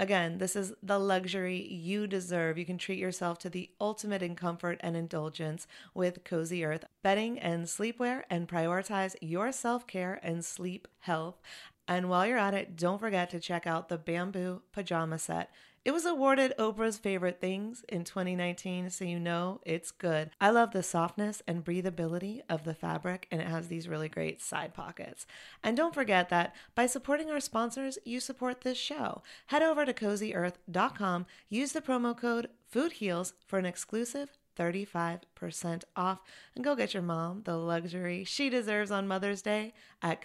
Again, this is the luxury you deserve. You can treat yourself to the ultimate in comfort and indulgence with Cozy Earth bedding and sleepwear and prioritize your self care and sleep health. And while you're at it, don't forget to check out the bamboo pajama set. It was awarded Oprah's favorite things in 2019, so you know it's good. I love the softness and breathability of the fabric, and it has these really great side pockets. And don't forget that by supporting our sponsors, you support this show. Head over to cozyearth.com, use the promo code FOODHEALS for an exclusive 35% off, and go get your mom the luxury she deserves on Mother's Day at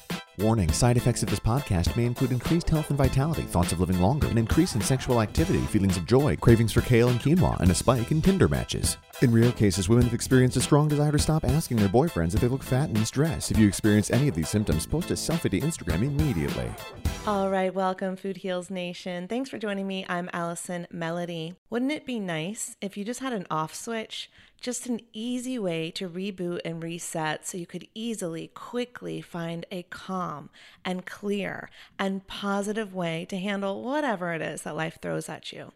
Warning side effects of this podcast may include increased health and vitality, thoughts of living longer, an increase in sexual activity, feelings of joy, cravings for kale and quinoa, and a spike in Tinder matches. In rare cases, women have experienced a strong desire to stop asking their boyfriends if they look fat and stressed. If you experience any of these symptoms, post a selfie to Instagram immediately. All right, welcome, Food Heals Nation. Thanks for joining me. I'm Allison Melody. Wouldn't it be nice if you just had an off switch? Just an easy way to reboot and reset so you could easily, quickly find a calm and clear and positive way to handle whatever it is that life throws at you.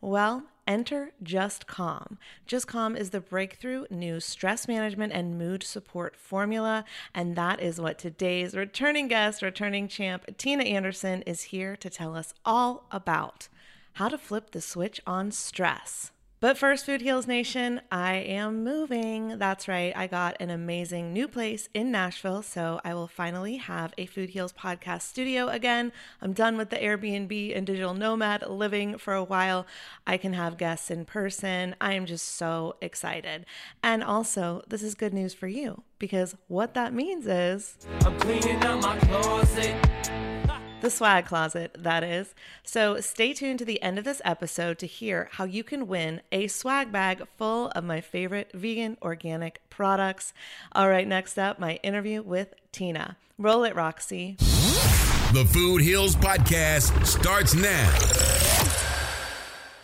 Well, enter Just Calm. Just Calm is the breakthrough new stress management and mood support formula, and that is what today's returning guest, returning champ, Tina Anderson, is here to tell us all about how to flip the switch on stress. But first, Food Heals Nation, I am moving. That's right. I got an amazing new place in Nashville. So I will finally have a Food Heals podcast studio again. I'm done with the Airbnb and digital nomad living for a while. I can have guests in person. I am just so excited. And also, this is good news for you because what that means is I'm cleaning out my closet the swag closet, that is. So stay tuned to the end of this episode to hear how you can win a swag bag full of my favorite vegan organic products. All right, next up, my interview with Tina. Roll it, Roxy. The Food Heals Podcast starts now.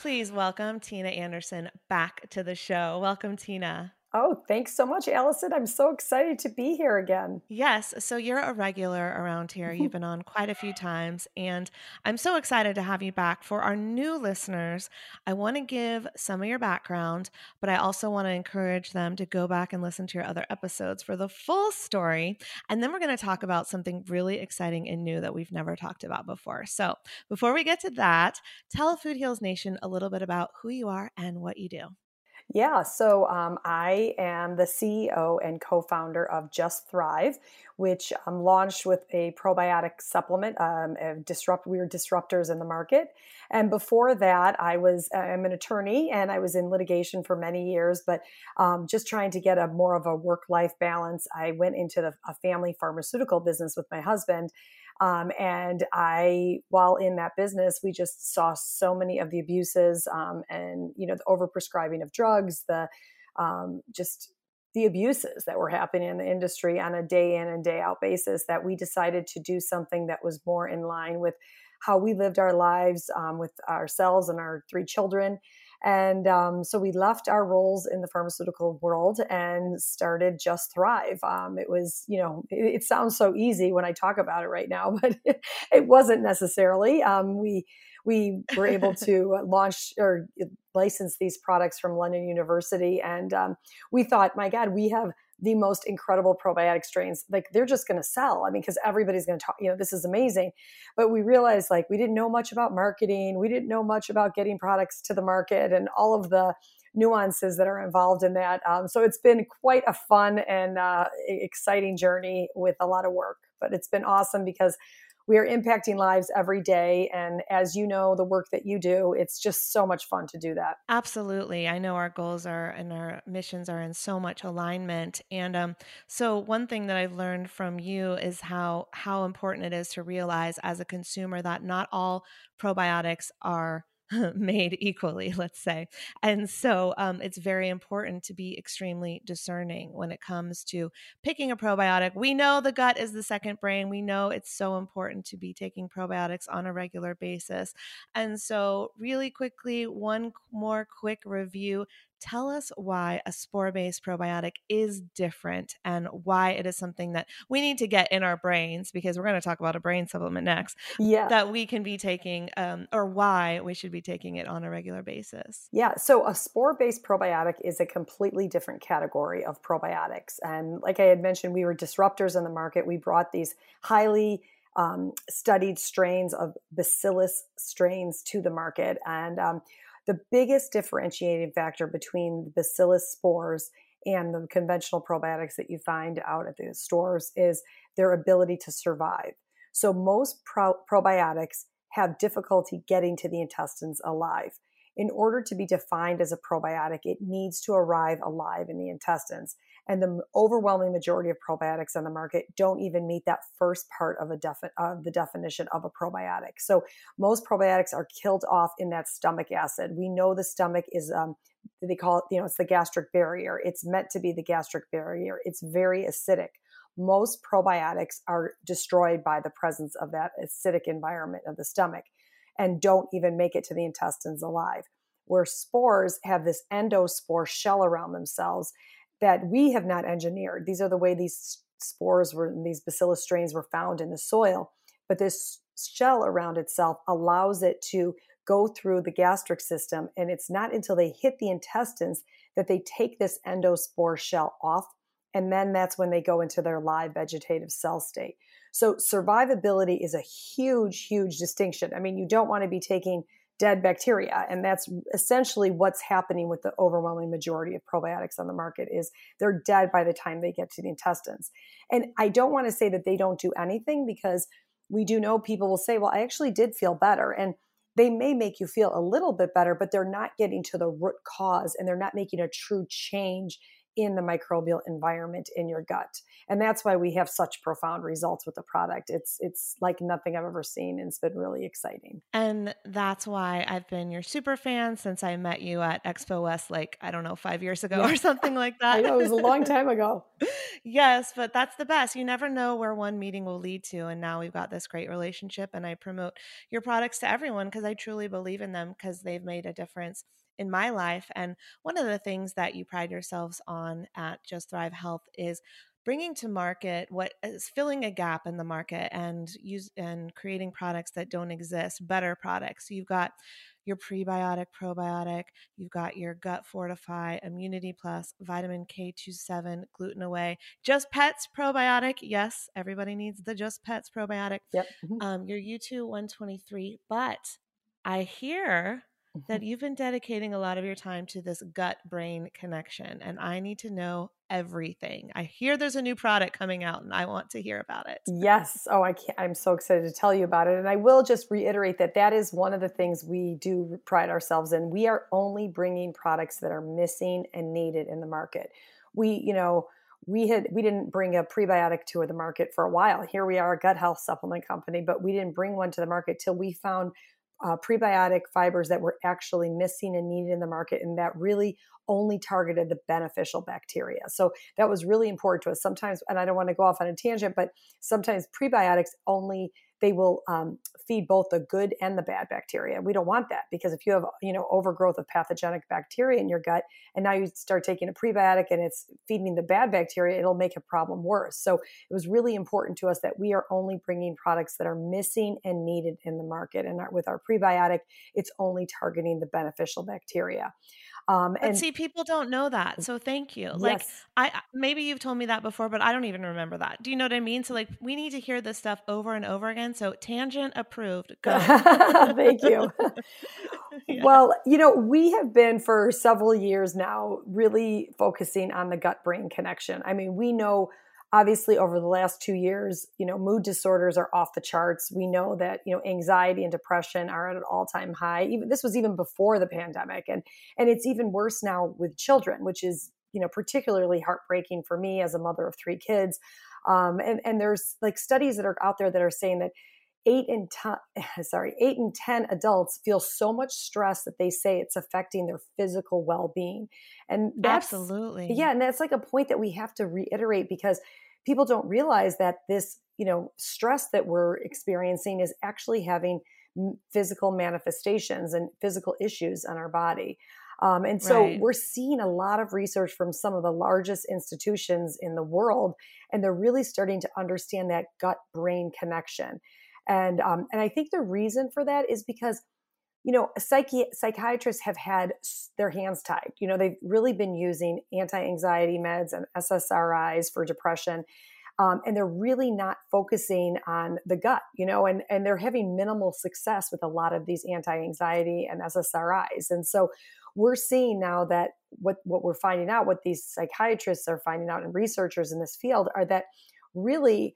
Please welcome Tina Anderson back to the show. Welcome, Tina. Oh, thanks so much, Allison. I'm so excited to be here again. Yes. So you're a regular around here. Mm-hmm. You've been on quite a few times, and I'm so excited to have you back. For our new listeners, I want to give some of your background, but I also want to encourage them to go back and listen to your other episodes for the full story. And then we're going to talk about something really exciting and new that we've never talked about before. So before we get to that, tell Food Heals Nation a little bit about who you are and what you do. Yeah, so um, I am the CEO and co founder of Just Thrive, which um, launched with a probiotic supplement. Um, disrupt, we were disruptors in the market. And before that, I was I'm an attorney and I was in litigation for many years, but um, just trying to get a more of a work life balance. I went into the, a family pharmaceutical business with my husband um, and I, while in that business, we just saw so many of the abuses um, and, you know, the overprescribing of drugs, the um, just the abuses that were happening in the industry on a day in and day out basis that we decided to do something that was more in line with how we lived our lives um, with ourselves and our three children and um, so we left our roles in the pharmaceutical world and started Just Thrive. Um, it was, you know, it, it, sounds so easy when I talk about it right now, but it wasn't necessarily. Um, we we were able to launch or license these products from London University, and um, we thought, my God, we have the most incredible probiotic strains. Like they're just going to sell. I mean, because everybody's going to talk, you know, this is amazing. But we realized like we didn't know much about marketing. We didn't know much about getting products to the market and all of the nuances that are involved in that. Um, so it's been quite a fun and uh, exciting journey with a lot of work. But it's been awesome because we are impacting lives every day. And as you know, the work that you do, it's just so much fun to do that. Absolutely. I know our goals are and our missions are in so much alignment. And um, so one thing that I've learned from you is how how important it is to realize as a consumer that not all probiotics are made equally, let's say. And so um, it's very important to be extremely discerning when it comes to picking a probiotic. We know the gut is the second brain. We know it's so important to be taking probiotics on a regular basis. And so, really quickly, one more quick review tell us why a spore based probiotic is different and why it is something that we need to get in our brains because we're going to talk about a brain supplement next. Yeah. That we can be taking um, or why we should be taking it on a regular basis. Yeah. So a spore based probiotic is a completely different category of probiotics. And like I had mentioned, we were disruptors in the market. We brought these highly um, studied strains of bacillus strains to the market. And um, the biggest differentiating factor between the bacillus spores and the conventional probiotics that you find out at the stores is their ability to survive. So most pro- probiotics have difficulty getting to the intestines alive. In order to be defined as a probiotic, it needs to arrive alive in the intestines. And the overwhelming majority of probiotics on the market don't even meet that first part of a defi- of the definition of a probiotic. So most probiotics are killed off in that stomach acid. We know the stomach is um, they call it, you know, it's the gastric barrier. It's meant to be the gastric barrier. It's very acidic. Most probiotics are destroyed by the presence of that acidic environment of the stomach and don't even make it to the intestines alive. Where spores have this endospore shell around themselves that we have not engineered. These are the way these spores were, these bacillus strains were found in the soil. But this shell around itself allows it to go through the gastric system. And it's not until they hit the intestines that they take this endospore shell off. And then that's when they go into their live vegetative cell state. So survivability is a huge, huge distinction. I mean, you don't want to be taking dead bacteria. And that's essentially what's happening with the overwhelming majority of probiotics on the market is they're dead by the time they get to the intestines. And i don't want to say that they don't do anything because we do know people will say well i actually did feel better. And they may make you feel a little bit better but they're not getting to the root cause and they're not making a true change in the microbial environment in your gut and that's why we have such profound results with the product. It's it's like nothing i've ever seen and it's been really exciting. And that's why i've been your super fan since i met you at expo west like i don't know five years ago yeah. or something like that. i know it was a long time ago. Yes but that's the best. You never know where one meeting will lead to and now we've got this great relationship and i promote your products to everyone because i truly believe in them because they've made a difference in my life. And one of the things that you pride yourselves on at Just Thrive Health is bringing to market what is filling a gap in the market and use and creating products that don't exist, better products. So you've got your prebiotic, probiotic, you've got your gut fortify, immunity plus, vitamin K2-7, gluten away, just pets probiotic. Yes, everybody needs the just pets probiotic. Yep. Mm-hmm. Um, your U2 123. But I hear that mm-hmm. you've been dedicating a lot of your time to this gut brain connection and I need to know everything. I hear there's a new product coming out and I want to hear about it. Yes. Oh, I can't, I'm so excited to tell you about it. And I will just reiterate that that is one of the things we do pride ourselves in. We are only bringing products that are missing and needed in the market. We, you know, we had we didn't bring a prebiotic to the market for a while. Here we are, a gut health supplement company, but we didn't bring one to the market till we found uh, prebiotic fibers that were actually missing and needed in the market, and that really only targeted the beneficial bacteria. So that was really important to us. Sometimes, and I don't want to go off on a tangent, but sometimes prebiotics only they will um, feed both the good and the bad bacteria. We don't want that because if you have you know overgrowth of pathogenic bacteria in your gut, and now you start taking a prebiotic and it's feeding the bad bacteria, it'll make a problem worse. So it was really important to us that we are only bringing products that are missing and needed in the market, and with our prebiotic, it's only targeting the beneficial bacteria. Um, and but see, people don't know that. So thank you. Yes. Like I maybe you've told me that before, but I don't even remember that. Do you know what I mean? So like we need to hear this stuff over and over again. So tangent approved. Go. thank you. yeah. Well, you know, we have been for several years now really focusing on the gut brain connection. I mean, we know obviously over the last two years you know mood disorders are off the charts. We know that you know anxiety and depression are at an all-time high even this was even before the pandemic and and it's even worse now with children which is you know particularly heartbreaking for me as a mother of three kids. Um, and and there's like studies that are out there that are saying that eight in ten sorry eight in ten adults feel so much stress that they say it's affecting their physical well-being. And that's absolutely. yeah and that's like a point that we have to reiterate because people don't realize that this you know stress that we're experiencing is actually having physical manifestations and physical issues on our body. Um, and so right. we're seeing a lot of research from some of the largest institutions in the world and they're really starting to understand that gut brain connection and um, and I think the reason for that is because you know psychi- psychiatrists have had their hands tied. You know they've really been using anti-anxiety meds and SSRIs for depression. Um, and they're really not focusing on the gut, you know, and, and they're having minimal success with a lot of these anti-anxiety and SSRIs. And so we're seeing now that what, what we're finding out, what these psychiatrists are finding out and researchers in this field are that really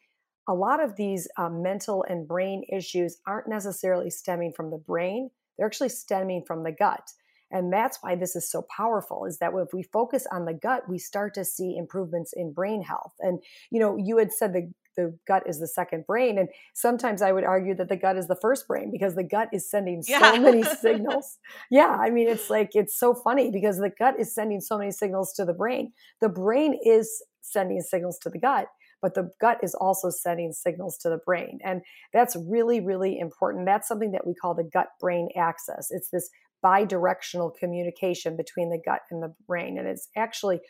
a lot of these um, mental and brain issues aren't necessarily stemming from the brain, they're actually stemming from the gut. and that's why this is so powerful is that if we focus on the gut we start to see improvements in brain health and you know you had said the the gut is the second brain and sometimes i would argue that the gut is the first brain because the gut is sending yeah. so many signals yeah i mean it's like it's so funny because the gut is sending so many signals to the brain the brain is sending signals to the gut but the gut is also sending signals to the brain. And that's really, really important. That's something that we call the gut brain axis. It's this bi-directional communication between the gut and the brain. And it's actually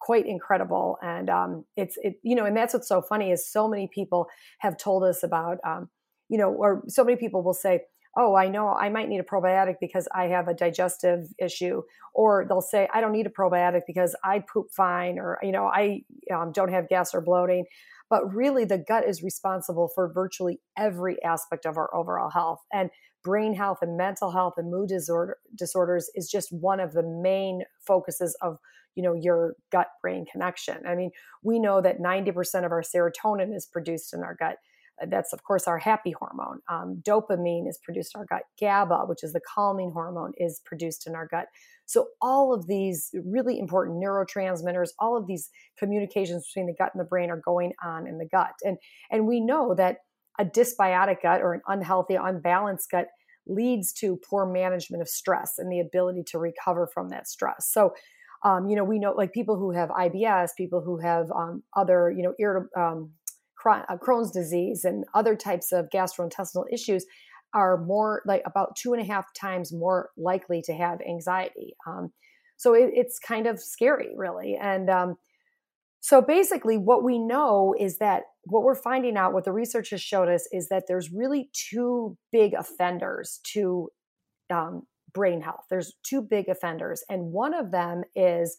quite incredible. And um, it's, it, you know, and that's what's so funny is so many people have told us about, um, you know, or so many people will say, oh, I know I might need a probiotic because I have a digestive issue. Or they'll say, I don't need a probiotic because I poop fine, or, you know, I um, don't have gas or bloating. But really, the gut is responsible for virtually every aspect of our overall health. And brain health and mental health and mood disorder, disorders is just one of the main focuses of you know your gut brain connection i mean we know that 90% of our serotonin is produced in our gut that's of course our happy hormone. Um, dopamine is produced in our gut. GABA, which is the calming hormone, is produced in our gut. So all of these really important neurotransmitters, all of these communications between the gut and the brain are going on in the gut. And and we know that a dysbiotic gut or an unhealthy, unbalanced gut leads to poor management of stress and the ability to recover from that stress. So um, you know, we know like people who have IBS, people who have um, other, you know, irritable, um, Crohn's disease and other types of gastrointestinal issues are more like about two and a half times more likely to have anxiety. Um, so it, it's kind of scary, really. And um, so basically, what we know is that what we're finding out, what the research has showed us, is that there's really two big offenders to um, brain health. There's two big offenders, and one of them is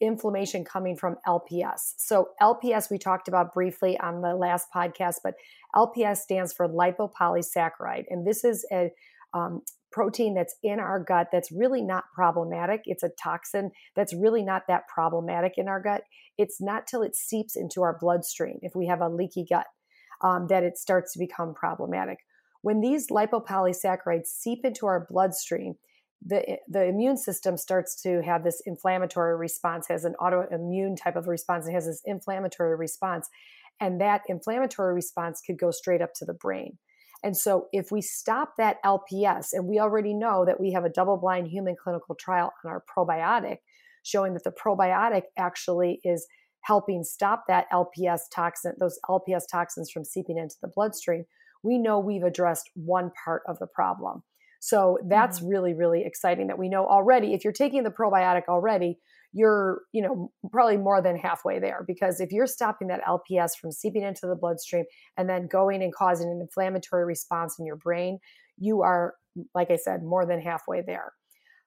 inflammation coming from LPS. So, LPS we talked about briefly on the last podcast, but LPS stands for lipopolysaccharide. And this is a um, protein that's in our gut that's really not problematic. It's a toxin that's really not that problematic in our gut. It's not till it seeps into our bloodstream, if we have a leaky gut, um, that it starts to become problematic. When these lipopolysaccharides seep into our bloodstream, the the immune system starts to have this inflammatory response has an autoimmune type of response and has this inflammatory response and that inflammatory response could go straight up to the brain. And so if we stop that lps and we already know that we have a double blind human clinical trial on our probiotic showing that the probiotic actually is helping stop that lps toxin those lps toxins from seeping into the bloodstream we know we've addressed one part of the problem so that's mm-hmm. really, really exciting that we know already. If you're taking the probiotic already, you're, you know, probably more than halfway there because if you're stopping that LPS from seeping into the bloodstream and then going and causing an inflammatory response in your brain, you are, like I said, more than halfway there.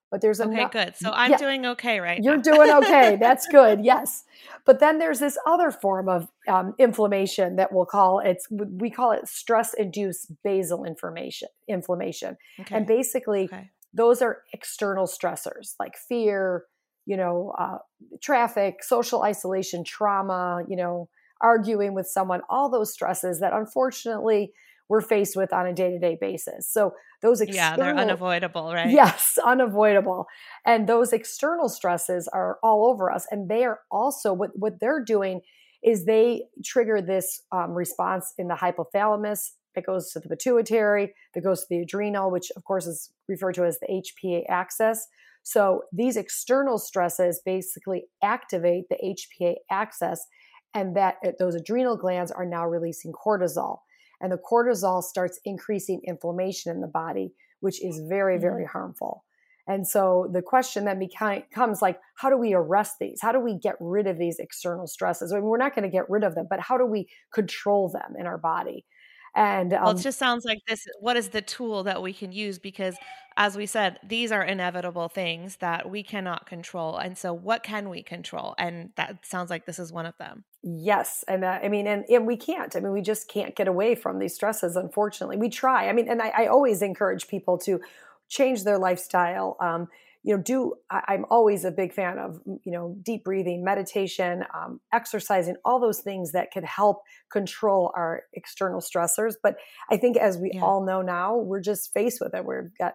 But there's okay, enough, good. So I'm yeah, doing okay, right? You're doing okay. That's good. Yes. But then there's this other form of um, inflammation that we'll call it's we call it stress-induced basal inflammation. Inflammation, okay. and basically okay. those are external stressors like fear, you know, uh, traffic, social isolation, trauma, you know, arguing with someone, all those stresses that unfortunately we're faced with on a day-to-day basis. So those external, yeah, they're unavoidable, right? Yes, unavoidable. And those external stresses are all over us, and they are also what what they're doing is they trigger this um, response in the hypothalamus that goes to the pituitary, that goes to the adrenal, which of course is referred to as the HPA axis. So these external stresses basically activate the HPA axis, and that uh, those adrenal glands are now releasing cortisol and the cortisol starts increasing inflammation in the body, which is very, very mm-hmm. harmful. And so the question then becomes like, how do we arrest these? How do we get rid of these external stresses? I mean, we're not going to get rid of them, but how do we control them in our body? And um, well, it um just sounds like this. What is the tool that we can use? Because, as we said, these are inevitable things that we cannot control. And so, what can we control? And that sounds like this is one of them. Yes, and uh, I mean, and, and we can't. I mean, we just can't get away from these stresses. Unfortunately, we try. I mean, and I, I always encourage people to change their lifestyle. Um, you know do I, am always a big fan of you know deep breathing meditation um, exercising all those things that could help control our external stressors but i think as we yeah. all know now we're just faced with it we've got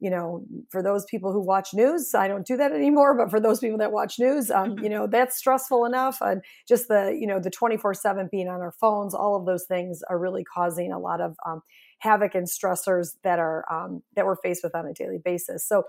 you know, for those people who watch news, I don't do that anymore. But for those people that watch news, um, you know, that's stressful enough. And just the, you know, the 24 seven being on our phones, all of those things are really causing a lot of um, havoc and stressors that are, um, that we're faced with on a daily basis. So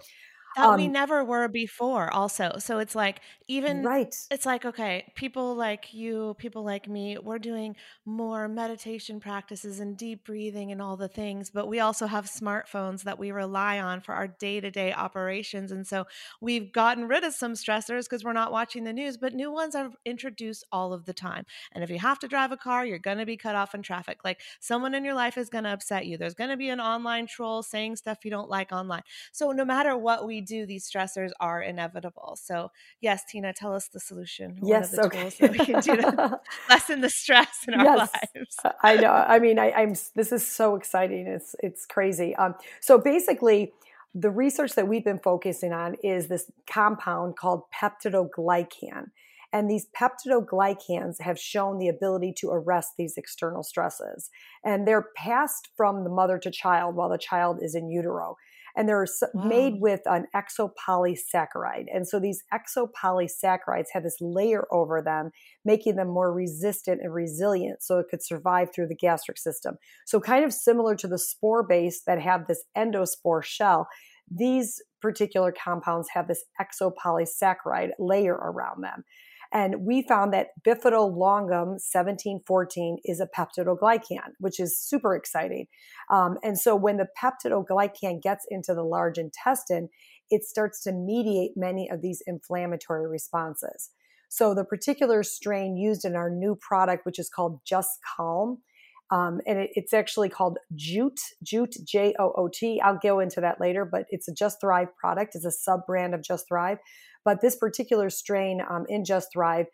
that um, we never were before also so it's like even right. it's like okay people like you people like me we're doing more meditation practices and deep breathing and all the things but we also have smartphones that we rely on for our day-to-day operations and so we've gotten rid of some stressors because we're not watching the news but new ones are introduced all of the time and if you have to drive a car you're going to be cut off in traffic like someone in your life is going to upset you there's going to be an online troll saying stuff you don't like online so no matter what we do, these stressors are inevitable. So, yes, Tina, tell us the solution. Yes, the okay. tools that we can do to lessen the stress in our yes, lives. I know. I mean, I, am This is so exciting. It's it's crazy. Um, so basically, the research that we've been focusing on is this compound called peptidoglycan. And these peptidoglycans have shown the ability to arrest these external stresses. And they're passed from the mother to child while the child is in utero and they're wow. made with an exopolysaccharide. And so these exopolysaccharides have this layer over them, making them more resistant and resilient so it could survive through the gastric system. So, kind of similar to the spore base that have this endospore shell, these particular compounds have this exopolysaccharide layer around them. And we found that bifidolongum 1714 is a peptidoglycan, which is super exciting. Um, and so when the peptidoglycan gets into the large intestine, it starts to mediate many of these inflammatory responses. So the particular strain used in our new product, which is called Just Calm, um, and it, it's actually called Jute, Joot, J O O T. I'll go into that later, but it's a Just Thrive product. It's a sub brand of Just Thrive. But this particular strain um, in Just Thrive,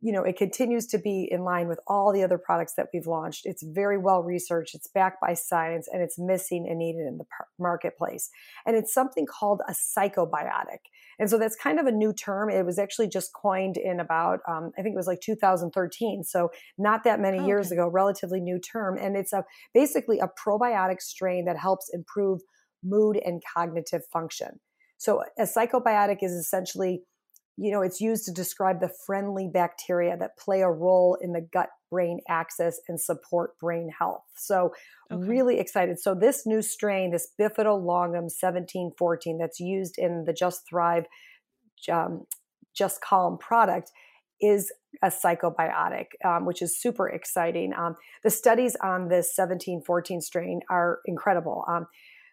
you know, it continues to be in line with all the other products that we've launched. It's very well researched, it's backed by science, and it's missing and needed in the par- marketplace. And it's something called a psychobiotic. And so that's kind of a new term. It was actually just coined in about, um, I think it was like 2013. So not that many years ago, relatively new term. And it's a basically a probiotic strain that helps improve mood and cognitive function. So a psychobiotic is essentially, you know, it's used to describe the friendly bacteria that play a role in the gut brain axis and support brain health. So okay. really excited. So this new strain, this Bifidolongum 1714 that's used in the Just Thrive um, Just Calm product is a psychobiotic, um, which is super exciting. Um, the studies on this 1714 strain are incredible. Um,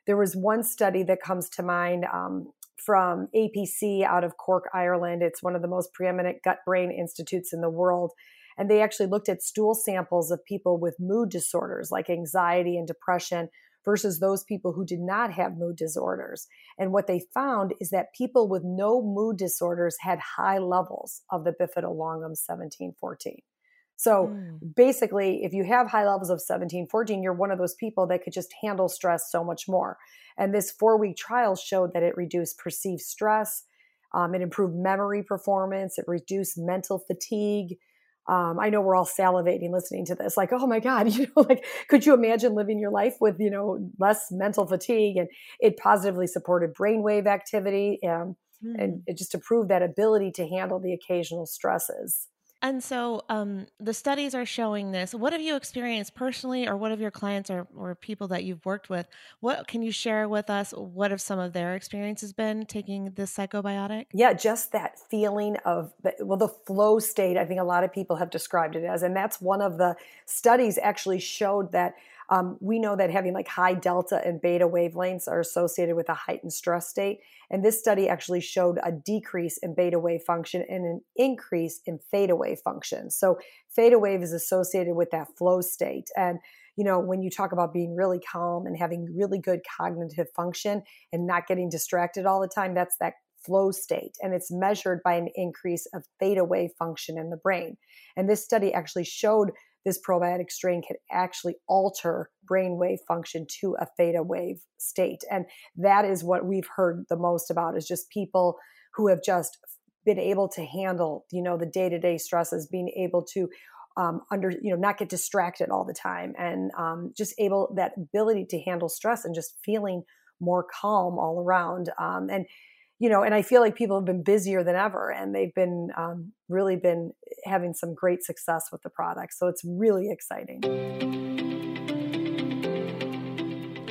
there was one study that comes to mind um, from APC out of Cork, Ireland. It's one of the most preeminent gut brain institutes in the world. And they actually looked at stool samples of people with mood disorders like anxiety and depression versus those people who did not have mood disorders. And what they found is that people with no mood disorders had high levels of the bifidolongum 1714. So mm. basically, if you have high levels of 1714, you're one of those people that could just handle stress so much more. And this four week trial showed that it reduced perceived stress, um, it improved memory performance, it reduced mental fatigue. Um, I know we're all salivating listening to this, like, oh my God, you know, like, could you imagine living your life with, you know, less mental fatigue? And it positively supported brainwave activity um, mm. and it just improved that ability to handle the occasional stresses. And so um, the studies are showing this. What have you experienced personally, or what have your clients or, or people that you've worked with? What can you share with us? What have some of their experiences been taking this psychobiotic? Yeah, just that feeling of, well, the flow state, I think a lot of people have described it as. And that's one of the studies actually showed that um, we know that having like high delta and beta wavelengths are associated with a heightened stress state. And this study actually showed a decrease in beta wave function and an increase in theta wave function. So theta wave is associated with that flow state. And you know, when you talk about being really calm and having really good cognitive function and not getting distracted all the time, that's that flow state. And it's measured by an increase of theta wave function in the brain. And this study actually showed this probiotic strain can actually alter brainwave function to a theta wave state. And that is what we've heard the most about is just people who have just been able to handle, you know, the day-to-day stresses, being able to um, under, you know, not get distracted all the time and um, just able that ability to handle stress and just feeling more calm all around. Um, and you know, and I feel like people have been busier than ever, and they've been um, really been having some great success with the product. So it's really exciting.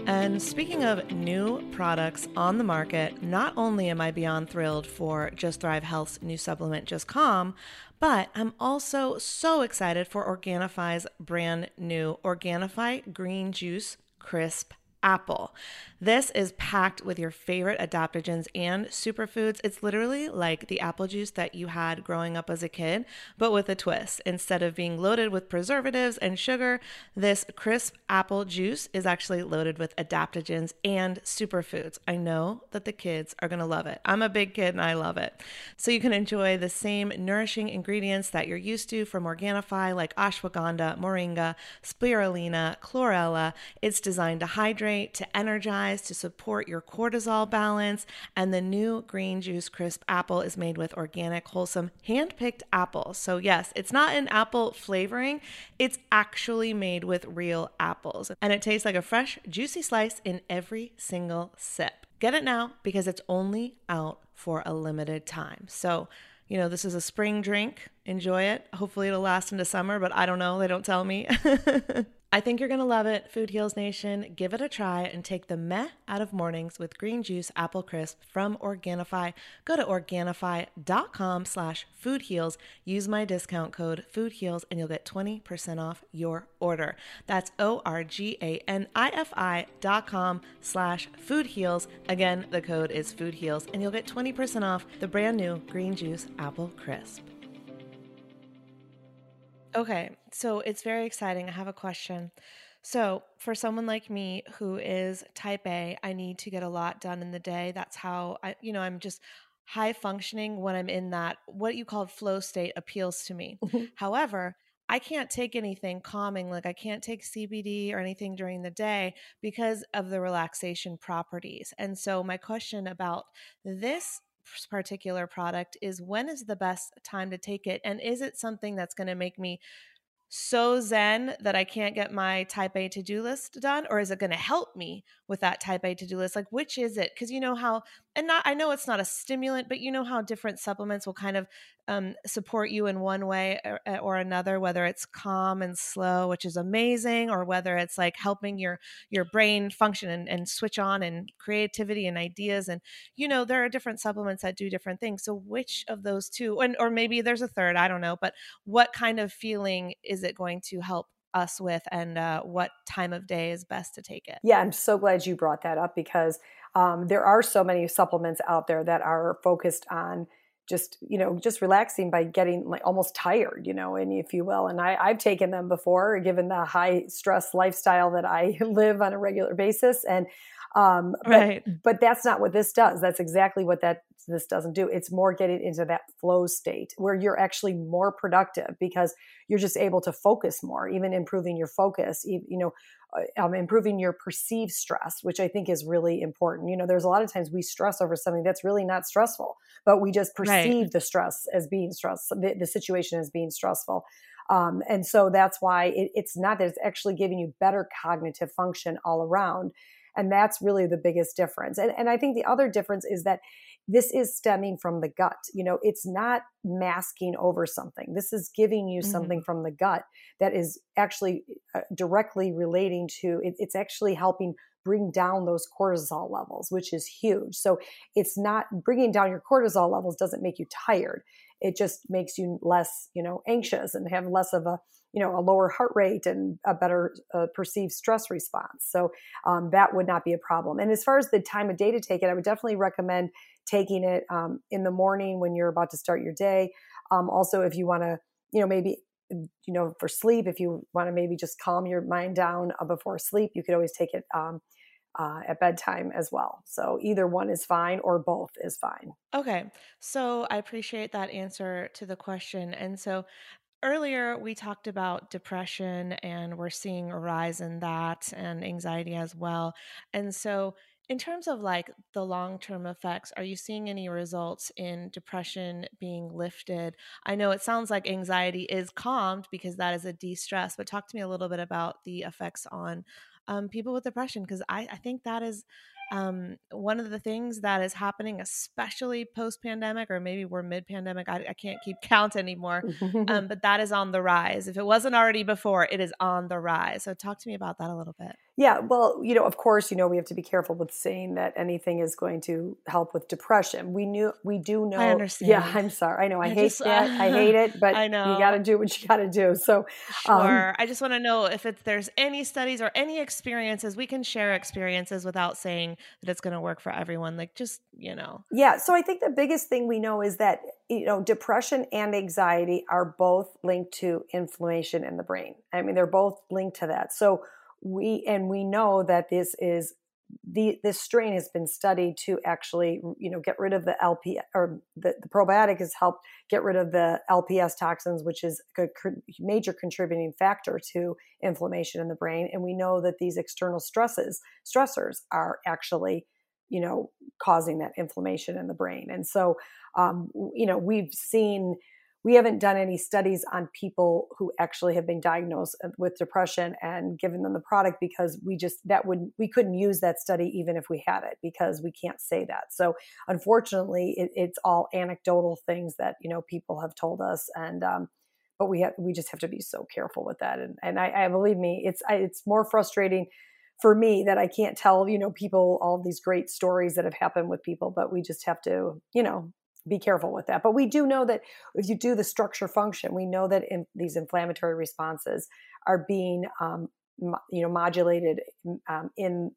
And speaking of new products on the market, not only am I beyond thrilled for Just Thrive Health's new supplement, Just Calm, but I'm also so excited for Organifi's brand new Organifi Green Juice Crisp apple. This is packed with your favorite adaptogens and superfoods. It's literally like the apple juice that you had growing up as a kid, but with a twist. Instead of being loaded with preservatives and sugar, this crisp apple juice is actually loaded with adaptogens and superfoods. I know that the kids are going to love it. I'm a big kid and I love it. So you can enjoy the same nourishing ingredients that you're used to from Organifi, like ashwagandha, moringa, spirulina, chlorella. It's designed to hydrate, to energize, to support your cortisol balance. And the new Green Juice Crisp apple is made with organic, wholesome, hand picked apples. So, yes, it's not an apple flavoring, it's actually made with real apples. And it tastes like a fresh, juicy slice in every single sip. Get it now because it's only out for a limited time. So, you know, this is a spring drink. Enjoy it. Hopefully, it'll last into summer, but I don't know. They don't tell me. I think you're going to love it. Food Heals Nation, give it a try and take the meh out of mornings with green juice apple crisp from Organifi. Go to Organifi.com slash foodheals. Use my discount code foodheals and you'll get 20% off your order. That's O-R-G-A-N-I-F-I dot com slash foodheals. Again, the code is foodheals and you'll get 20% off the brand new green juice apple crisp. Okay, so it's very exciting. I have a question. So, for someone like me who is type A, I need to get a lot done in the day. That's how I, you know, I'm just high functioning when I'm in that what you call flow state appeals to me. Mm-hmm. However, I can't take anything calming, like I can't take CBD or anything during the day because of the relaxation properties. And so, my question about this particular product is when is the best time to take it? And is it something that's going to make me so zen that I can't get my type A to do list done? Or is it going to help me with that type A to do list? Like, which is it? Because you know how, and not, I know it's not a stimulant, but you know how different supplements will kind of um, support you in one way or, uh, or, another, whether it's calm and slow, which is amazing, or whether it's like helping your your brain function and, and switch on and creativity and ideas. And you know, there are different supplements that do different things. So which of those two, and or maybe there's a third, I don't know, but what kind of feeling is it going to help us with and uh, what time of day is best to take it. Yeah, I'm so glad you brought that up because um, there are so many supplements out there that are focused on just you know just relaxing by getting like almost tired you know and if you will and I, i've taken them before given the high stress lifestyle that i live on a regular basis and um right. but, but that's not what this does that's exactly what that this doesn't do it's more getting into that flow state where you're actually more productive because you're just able to focus more even improving your focus you know uh, um, improving your perceived stress, which I think is really important. You know, there's a lot of times we stress over something that's really not stressful, but we just perceive right. the stress as being stress, the, the situation as being stressful. Um, and so that's why it, it's not that it's actually giving you better cognitive function all around. And that's really the biggest difference. And, and I think the other difference is that this is stemming from the gut. You know, it's not masking over something. This is giving you mm-hmm. something from the gut that is actually uh, directly relating to it, it's actually helping bring down those cortisol levels, which is huge. So it's not bringing down your cortisol levels doesn't make you tired. It just makes you less, you know, anxious and have less of a you know a lower heart rate and a better uh, perceived stress response so um, that would not be a problem and as far as the time of day to take it i would definitely recommend taking it um, in the morning when you're about to start your day um, also if you want to you know maybe you know for sleep if you want to maybe just calm your mind down uh, before sleep you could always take it um, uh, at bedtime as well. So either one is fine or both is fine. Okay. So I appreciate that answer to the question. And so earlier we talked about depression and we're seeing a rise in that and anxiety as well. And so in terms of like the long-term effects are you seeing any results in depression being lifted i know it sounds like anxiety is calmed because that is a de-stress but talk to me a little bit about the effects on um, people with depression because I, I think that is um, one of the things that is happening, especially post pandemic, or maybe we're mid pandemic, I, I, can't keep count anymore, um, but that is on the rise. If it wasn't already before, it is on the rise. So, talk to me about that a little bit. Yeah, well, you know, of course, you know, we have to be careful with saying that anything is going to help with depression. We knew, we do know. I understand. Yeah, I'm sorry. I know. I, I hate just, that. Uh, I hate it, but I know you got to do what you got to do. So, um sure. Um, I just want to know if it's there's any studies or any experiences we can share experiences without saying that it's going to work for everyone. Like, just you know. Yeah. So I think the biggest thing we know is that you know depression and anxiety are both linked to inflammation in the brain. I mean, they're both linked to that. So we and we know that this is the this strain has been studied to actually you know get rid of the LP or the, the probiotic has helped get rid of the LPS toxins, which is a major contributing factor to inflammation in the brain. And we know that these external stresses stressors are actually you know causing that inflammation in the brain. And so um, you know we've seen we haven't done any studies on people who actually have been diagnosed uh, with depression and given them the product because we just that would we couldn't use that study even if we had it because we can't say that. So unfortunately it, it's all anecdotal things that you know people have told us and um, but we have we just have to be so careful with that. And and I, I believe me it's I, it's more frustrating for me that I can't tell, you know, people all these great stories that have happened with people, but we just have to, you know, be careful with that. But we do know that if you do the structure function, we know that in these inflammatory responses are being, um, you know, modulated um, in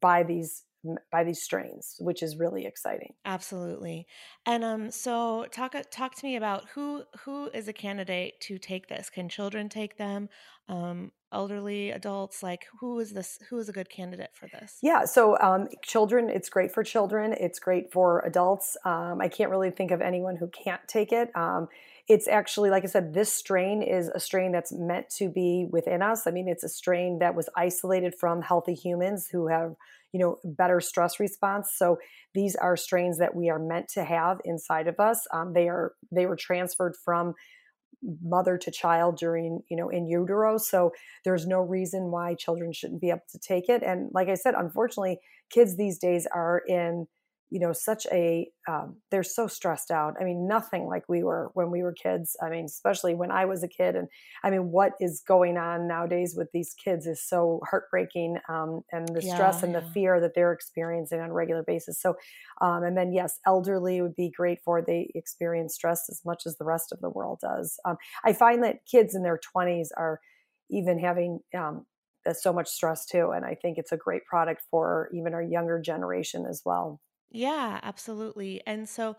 by these by these strains, which is really exciting. Absolutely. And um, so talk talk to me about who who is a candidate to take this. Can children take them? Um, elderly adults like who is this who is a good candidate for this yeah so um, children it's great for children it's great for adults um, i can't really think of anyone who can't take it um, it's actually like i said this strain is a strain that's meant to be within us. I mean it's a strain that was isolated from healthy humans who have you know better stress response. So these are strains that we are meant to have inside of us. Um, they are they were transferred from mother to child during you know in utero. So there's no reason why children shouldn't be able to take it. And like i said unfortunately kids these days are in you know such a um, they're so stressed out. I mean nothing like we were when we were kids. I mean especially when i was a kid and i mean what is going on nowadays with these kids is so heartbreaking um, and the yeah, stress and yeah. the fear that they're experiencing on a regular basis. So um, and then yes elderly would be great for they experience stress as much as the rest of the world does. Um, i find that kids in their 20s are even having um, so much stress too and i think it's a great product for even our younger generation as well yeah, absolutely. And so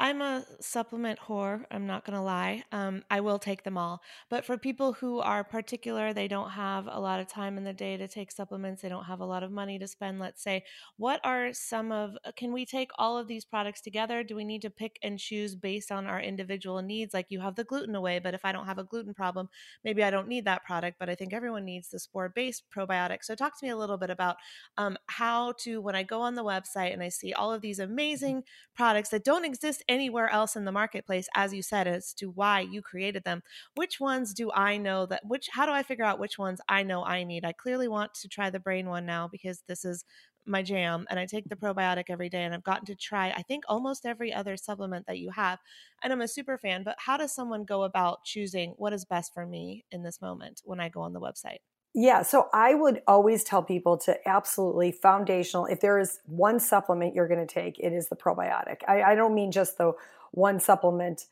I'm a supplement whore. I'm not going to lie. Um, I will take them all. But for people who are particular, they don't have a lot of time in the day to take supplements, they don't have a lot of money to spend, let's say, what are some of, uh, can we take all of these products together? Do we need to pick and choose based on our individual needs? Like you have the gluten away, but if I don't have a gluten problem, maybe I don't need that product, but I think everyone needs the spore based probiotic. So talk to me a little bit about um, how to, when I go on the website and I see all of these amazing products that don't exist anywhere else in the marketplace as you said as to why you created them. Which ones do i know that which how do i figure out which ones i know i need? I clearly want to try the brain one now because this is my jam and I take the probiotic every day and I've gotten to try I think almost every other supplement that you have and I'm a super fan but how does someone go about choosing what is best for me in this moment when I go on the website yeah, so I would always tell people to absolutely foundational. If there is one supplement you're going to take, it is the probiotic. I, I don't mean just the one supplement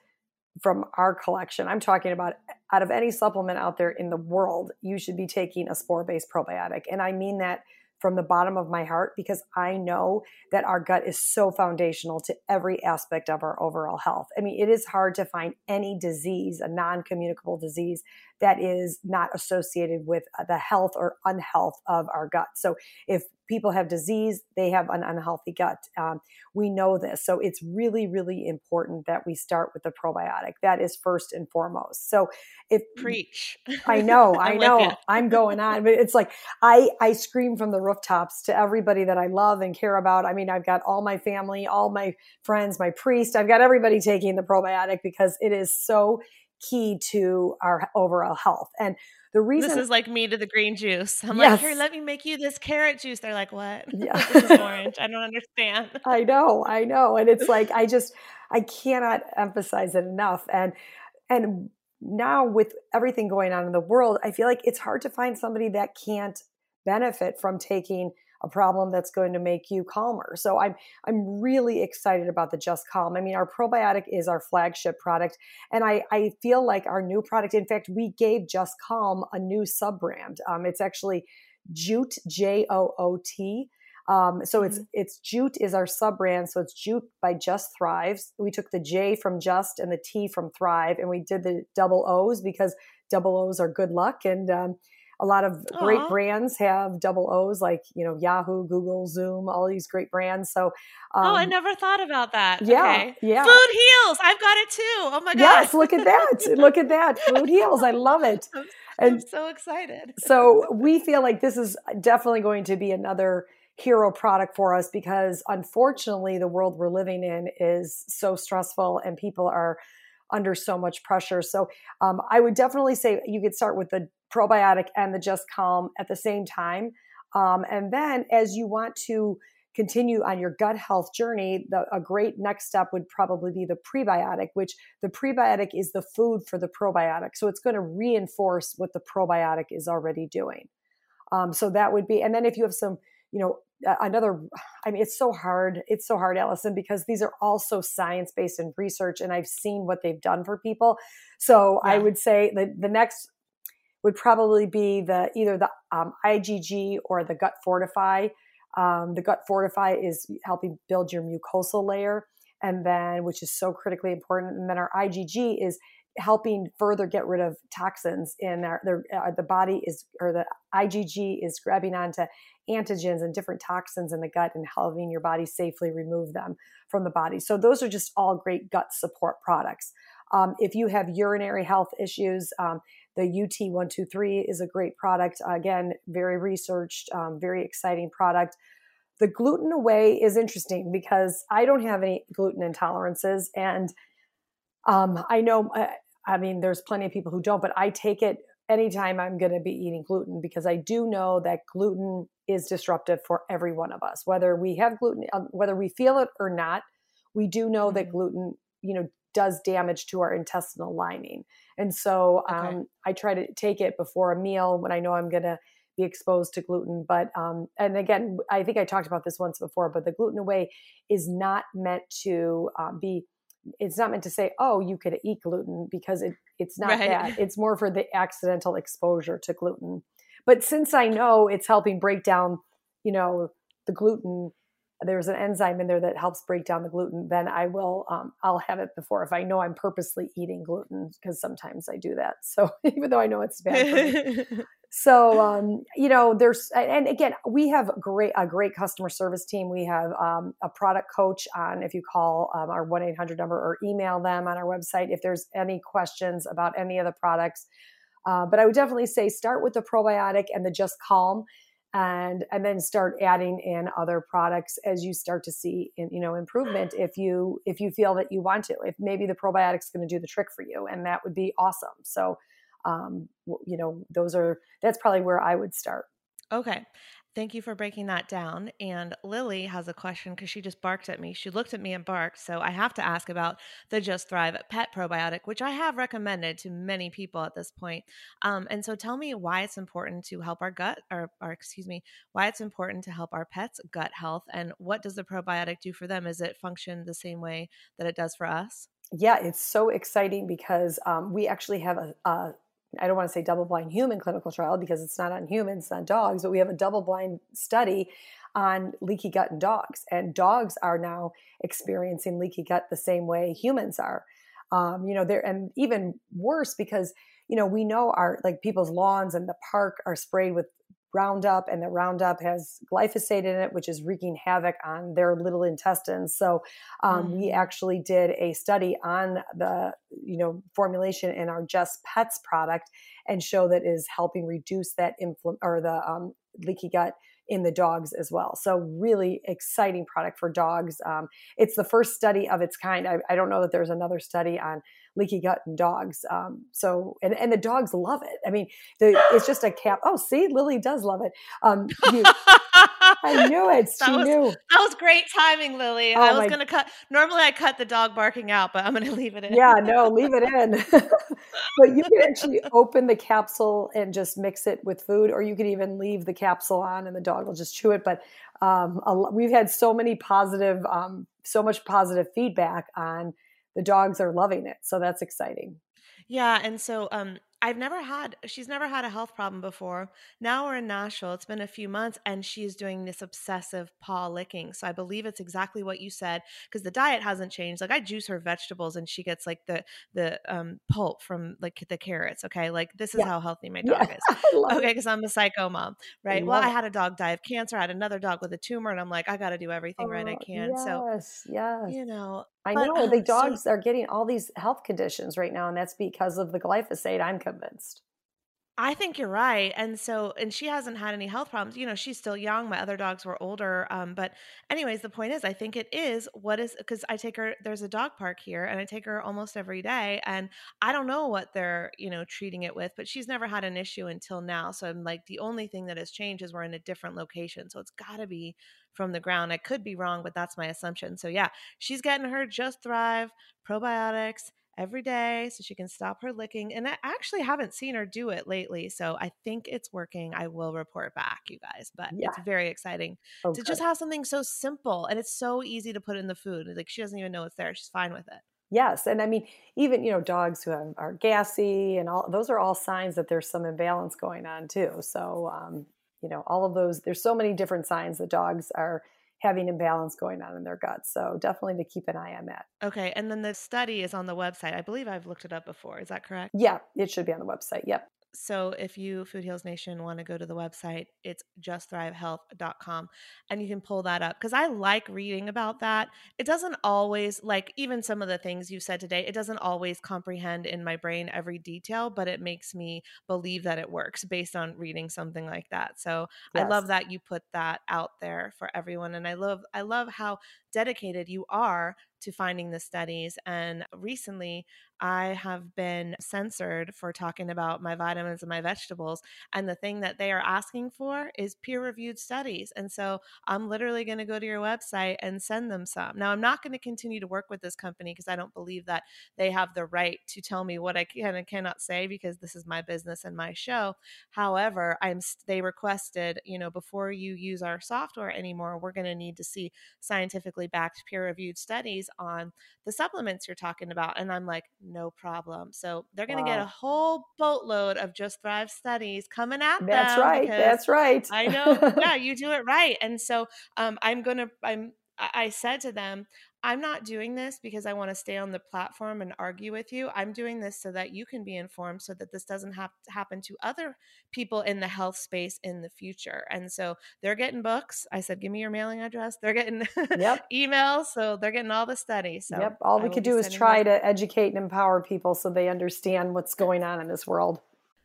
from our collection. I'm talking about out of any supplement out there in the world, you should be taking a spore based probiotic. And I mean that from the bottom of my heart because I know that our gut is so foundational to every aspect of our overall health. I mean, it is hard to find any disease, a non communicable disease, that is not associated with uh, the health or unhealth of our gut. So if people have disease, they have an unhealthy gut. Um, we know this. So it's really, really important that we start with the probiotic. That is first and foremost. So if preach, I know, I know, I'm going on, but it's like I I scream from the rooftops to everybody that I love and care about. I mean, I've got all my family, all my friends, my priest. I've got everybody taking the probiotic because it is so key to our overall health. And the reason this is like me to the green juice. I'm yes. like, here, let me make you this carrot juice. They're like, what? Yeah. this is orange. I don't understand. I know, I know. And it's like I just I cannot emphasize it enough. And and now with everything going on in the world, I feel like it's hard to find somebody that can't benefit from taking a problem that's going to make you calmer. So I'm I'm really excited about the Just Calm. I mean, our probiotic is our flagship product, and I I feel like our new product. In fact, we gave Just Calm a new sub brand. Um, it's actually Joot J O O T. Um, so it's mm-hmm. it's Joot is our sub brand. So it's Joot by Just Thrives. We took the J from Just and the T from Thrive, and we did the double O's because double O's are good luck. And um, a lot of Aww. great brands have double O's, like you know Yahoo, Google, Zoom, all these great brands. So, um, oh, I um, never thought about that. Yeah, okay. yeah. Food heals. I've got it too. Oh my god. Yes, look at that. look at that. Food heals. I love it. I'm, and I'm so excited. so we feel like this is definitely going to be another hero product for us because unfortunately the world we're living in is so stressful and people are under so much pressure. So um, I would definitely say you could start with the probiotic and the Just Calm at the same time. Um, and then as you want to continue on your gut health journey, the, a great next step would probably be the prebiotic, which the prebiotic is the food for the probiotic. So it's going to reinforce what the probiotic is already doing. Um, so that would be, and then if you have some, you know, another i mean it's so hard it's so hard allison because these are also science based and research and i've seen what they've done for people so yeah. i would say the, the next would probably be the either the um, igg or the gut fortify um, the gut fortify is helping build your mucosal layer and then which is so critically important and then our igg is helping further get rid of toxins in our, their, uh, the body is or the IgG is grabbing onto antigens and different toxins in the gut and helping your body safely remove them from the body. So those are just all great gut support products. Um, if you have urinary health issues, um, the UT123 is a great product. Again, very researched, um, very exciting product. The gluten away is interesting because I don't have any gluten intolerances. And um, I know uh, I mean, there's plenty of people who don't, but I take it anytime I'm going to be eating gluten because I do know that gluten is disruptive for every one of us, whether we have gluten, um, whether we feel it or not. We do know mm-hmm. that gluten, you know, does damage to our intestinal lining, and so um, okay. I try to take it before a meal when I know I'm going to be exposed to gluten. But um, and again, I think I talked about this once before, but the gluten away is not meant to um, be it's not meant to say, oh, you could eat gluten because it, it's not right. that. It's more for the accidental exposure to gluten. But since I know it's helping break down, you know, the gluten, there's an enzyme in there that helps break down the gluten, then I will, um, I'll have it before if I know I'm purposely eating gluten because sometimes I do that. So even though I know it's bad for me. so um, you know there's and again we have great a great customer service team we have um, a product coach on if you call um, our 1-800 number or email them on our website if there's any questions about any of the products uh, but i would definitely say start with the probiotic and the just calm and and then start adding in other products as you start to see in, you know improvement if you if you feel that you want to if maybe the probiotic's going to do the trick for you and that would be awesome so um, you know, those are that's probably where I would start. Okay. Thank you for breaking that down. And Lily has a question because she just barked at me. She looked at me and barked. So I have to ask about the Just Thrive Pet Probiotic, which I have recommended to many people at this point. Um, and so tell me why it's important to help our gut, or, or excuse me, why it's important to help our pets' gut health, and what does the probiotic do for them? Is it function the same way that it does for us? Yeah, it's so exciting because um, we actually have a, a I don't want to say double blind human clinical trial because it's not on humans, it's on dogs, but we have a double blind study on leaky gut in dogs. And dogs are now experiencing leaky gut the same way humans are. Um, you know, they're, and even worse because, you know, we know our, like people's lawns and the park are sprayed with Roundup, and the Roundup has glyphosate in it, which is wreaking havoc on their little intestines. So um, mm. we actually did a study on the you know formulation in our Just Pets product and show that is helping reduce that infl- or the um, leaky gut in the dogs as well. So really exciting product for dogs. Um, it's the first study of its kind. I, I, don't know that there's another study on leaky gut in dogs. Um, so and and the dogs love it. I mean, the, it's just a cap. Oh, see, Lily does love it. Um, you, I knew it. She that was, knew. That was great timing, Lily. Oh, I was gonna cut. Normally, I cut the dog barking out, but I'm gonna leave it in. Yeah, no, leave it in. but you can actually open the capsule and just mix it with food, or you could even leave the capsule on and the dog will just chew it. But um, a we've had so many positive, um, so much positive feedback on the dogs are loving it. So that's exciting. Yeah, and so um I've never had she's never had a health problem before. Now we're in Nashville. It's been a few months and she's doing this obsessive paw licking. So I believe it's exactly what you said because the diet hasn't changed. Like I juice her vegetables and she gets like the the um pulp from like the carrots, okay? Like this is Yeah. how healthy my Yeah, dog is. Okay, because I'm a psycho mom, right? Well, love I had a dog die of cancer. I had another dog with a tumor, and I'm like, I got to do everything right I Oh, can. So, yes, yes. you know, I but, know the um, so- dogs are getting all these health conditions right now, and that's because of the glyphosate. I'm convinced. I think you're right. And so, and she hasn't had any health problems. You know, she's still young. My other dogs were older. Um, but, anyways, the point is, I think it is what is because I take her, there's a dog park here and I take her almost every day. And I don't know what they're, you know, treating it with, but she's never had an issue until now. So I'm like, the only thing that has changed is we're in a different location. So it's got to be from the ground. I could be wrong, but that's my assumption. So, yeah, she's getting her Just Thrive probiotics every day so she can stop her licking. And I actually haven't seen her do it lately. So I think it's working. I will report back, you guys. But Yeah. it's very exciting Oh, to just have something so simple and it's so easy to put in the food. Like she doesn't even know it's there. She's fine with it. Yes, and I mean, even you know, dogs who have, are gassy and all those are all signs that there's some imbalance going on too. So, um, you know, all of those. There's so many different signs that dogs are having imbalance going on in their gut. So definitely to keep an eye on that. Okay. And then the study is on the website. I believe I've looked it up before. Is that correct? Yeah, it should be on the website. Yep. So if you Food Heals Nation want to go to the website, it's justthrivehealth.com and you can pull that up because I like reading about that. It doesn't always like even some of the things you said today, it doesn't always comprehend in my brain every detail, but it makes me believe that it works based on reading something like that. So I love that you put that out there for everyone and I love I love how dedicated you are to finding the studies and recently I have been censored for talking about my vitamins and my vegetables and the thing that they are asking for is peer reviewed studies and so I'm literally going to go to your website and send them some. Now I'm not going to continue to work with this company because I don't believe that they have the right to tell me what I can and cannot say because this is my business and my show. However, I'm they requested, you know, before you use our software anymore, we're going to need to see scientifically backed peer reviewed studies on the supplements you're talking about. And I'm like, no problem. So they're going to get a whole boatload of Just Thrive studies coming at them. That's them right. because That's right. I know. yeah, you do it right. And so um, I'm going to, I'm, I said to them, I'm not doing this because I want to stay on the platform and argue with you. I'm doing this so that you can be informed so that this doesn't have to happen to other people in the health space in the future. And so they're getting books. I said, give me your mailing address. They're getting Yep. emails. So they're getting all the studies. So yep. All we could do is try those- to educate and empower people so they understand what's going on in this world.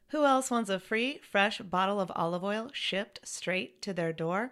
Who else wants a free, fresh bottle of olive oil shipped straight to their door?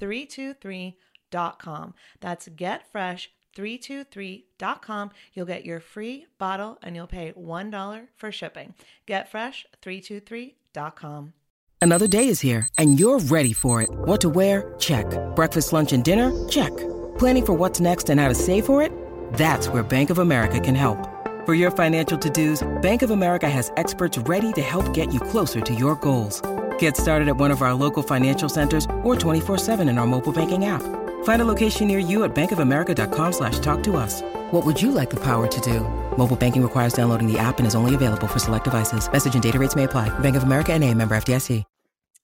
getfresh323.com. That's getfresh323.com. You'll get your free bottle and you'll pay $1 for shipping. Getfresh323.com. Another day is here, and you're ready for it. What to wear? Check. Breakfast, lunch, and dinner? Check. Planning for what's next and how to save for it? That's where Bank of America can help. For your financial to-dos, Bank of America has experts ready to help get you closer to your goals. Get started at one of our local financial centers or 24-7 in our mobile banking app. Find a location near you at bankofamerica.com slash talk to us. What would you like the power to do? Mobile banking requires downloading the app and is only available for select devices. Message and data rates may apply. Bank of America and a member FDIC.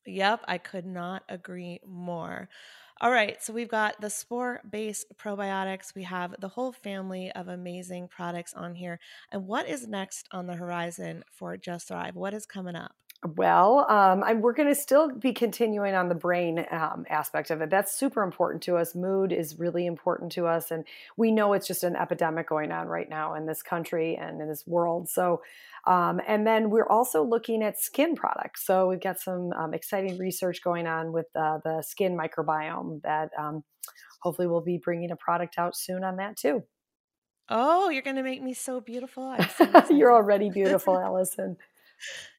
Yep, I could not agree more. All right, so we've got the spore based probiotics. We have the whole family of amazing products on here. And what is next on the horizon for Just Thrive? What is coming up? Well, um, I'm, we're going to still be continuing on the brain um, aspect of it. That's super important to us. Mood is really important to us. And we know it's just an epidemic going on right now in this country and in this world. So, um, and then we're also looking at skin products. So we've got some um, exciting research going on with uh, the skin microbiome that um, hopefully we'll be bringing a product out soon on that too. Oh, you're going to make me so beautiful. So you're already beautiful, Allison.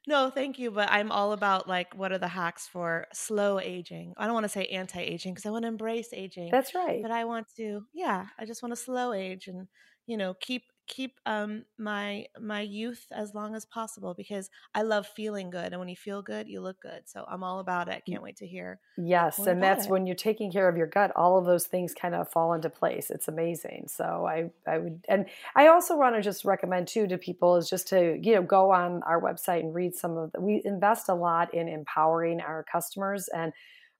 No, thank you. But I'm all about like, what are the hacks for slow aging? I don't want to say anti aging because I want to embrace aging. That's right. But I want to, yeah, I just want to slow age and, you know, keep keep um my my youth as long as possible because I love feeling good and when you feel good you look good so I'm all about it can't wait to hear yes and that's it. when you're taking care of your gut all of those things kind of fall into place it's amazing so I I would and I also want to just recommend too to people is just to you know go on our website and read some of the we invest a lot in empowering our customers and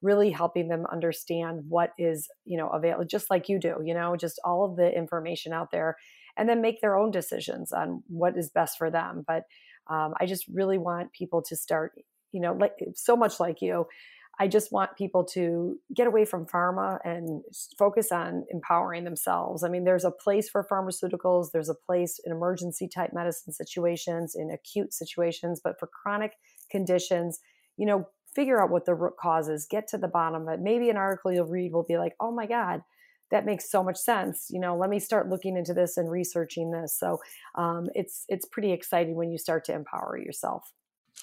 really helping them understand what is you know available just like you do you know just all of the information out there and then make their own decisions on what is best for them. But um, I just really want people to start, you know, like so much like you. I just want people to get away from pharma and focus on empowering themselves. I mean, there's a place for pharmaceuticals, there's a place in emergency type medicine situations, in acute situations, but for chronic conditions, you know, figure out what the root cause is, get to the bottom of it. Maybe an article you'll read will be like, oh my God, that makes so much sense you know let me start looking into this and researching this. So um, it's it's pretty exciting when you start to empower yourself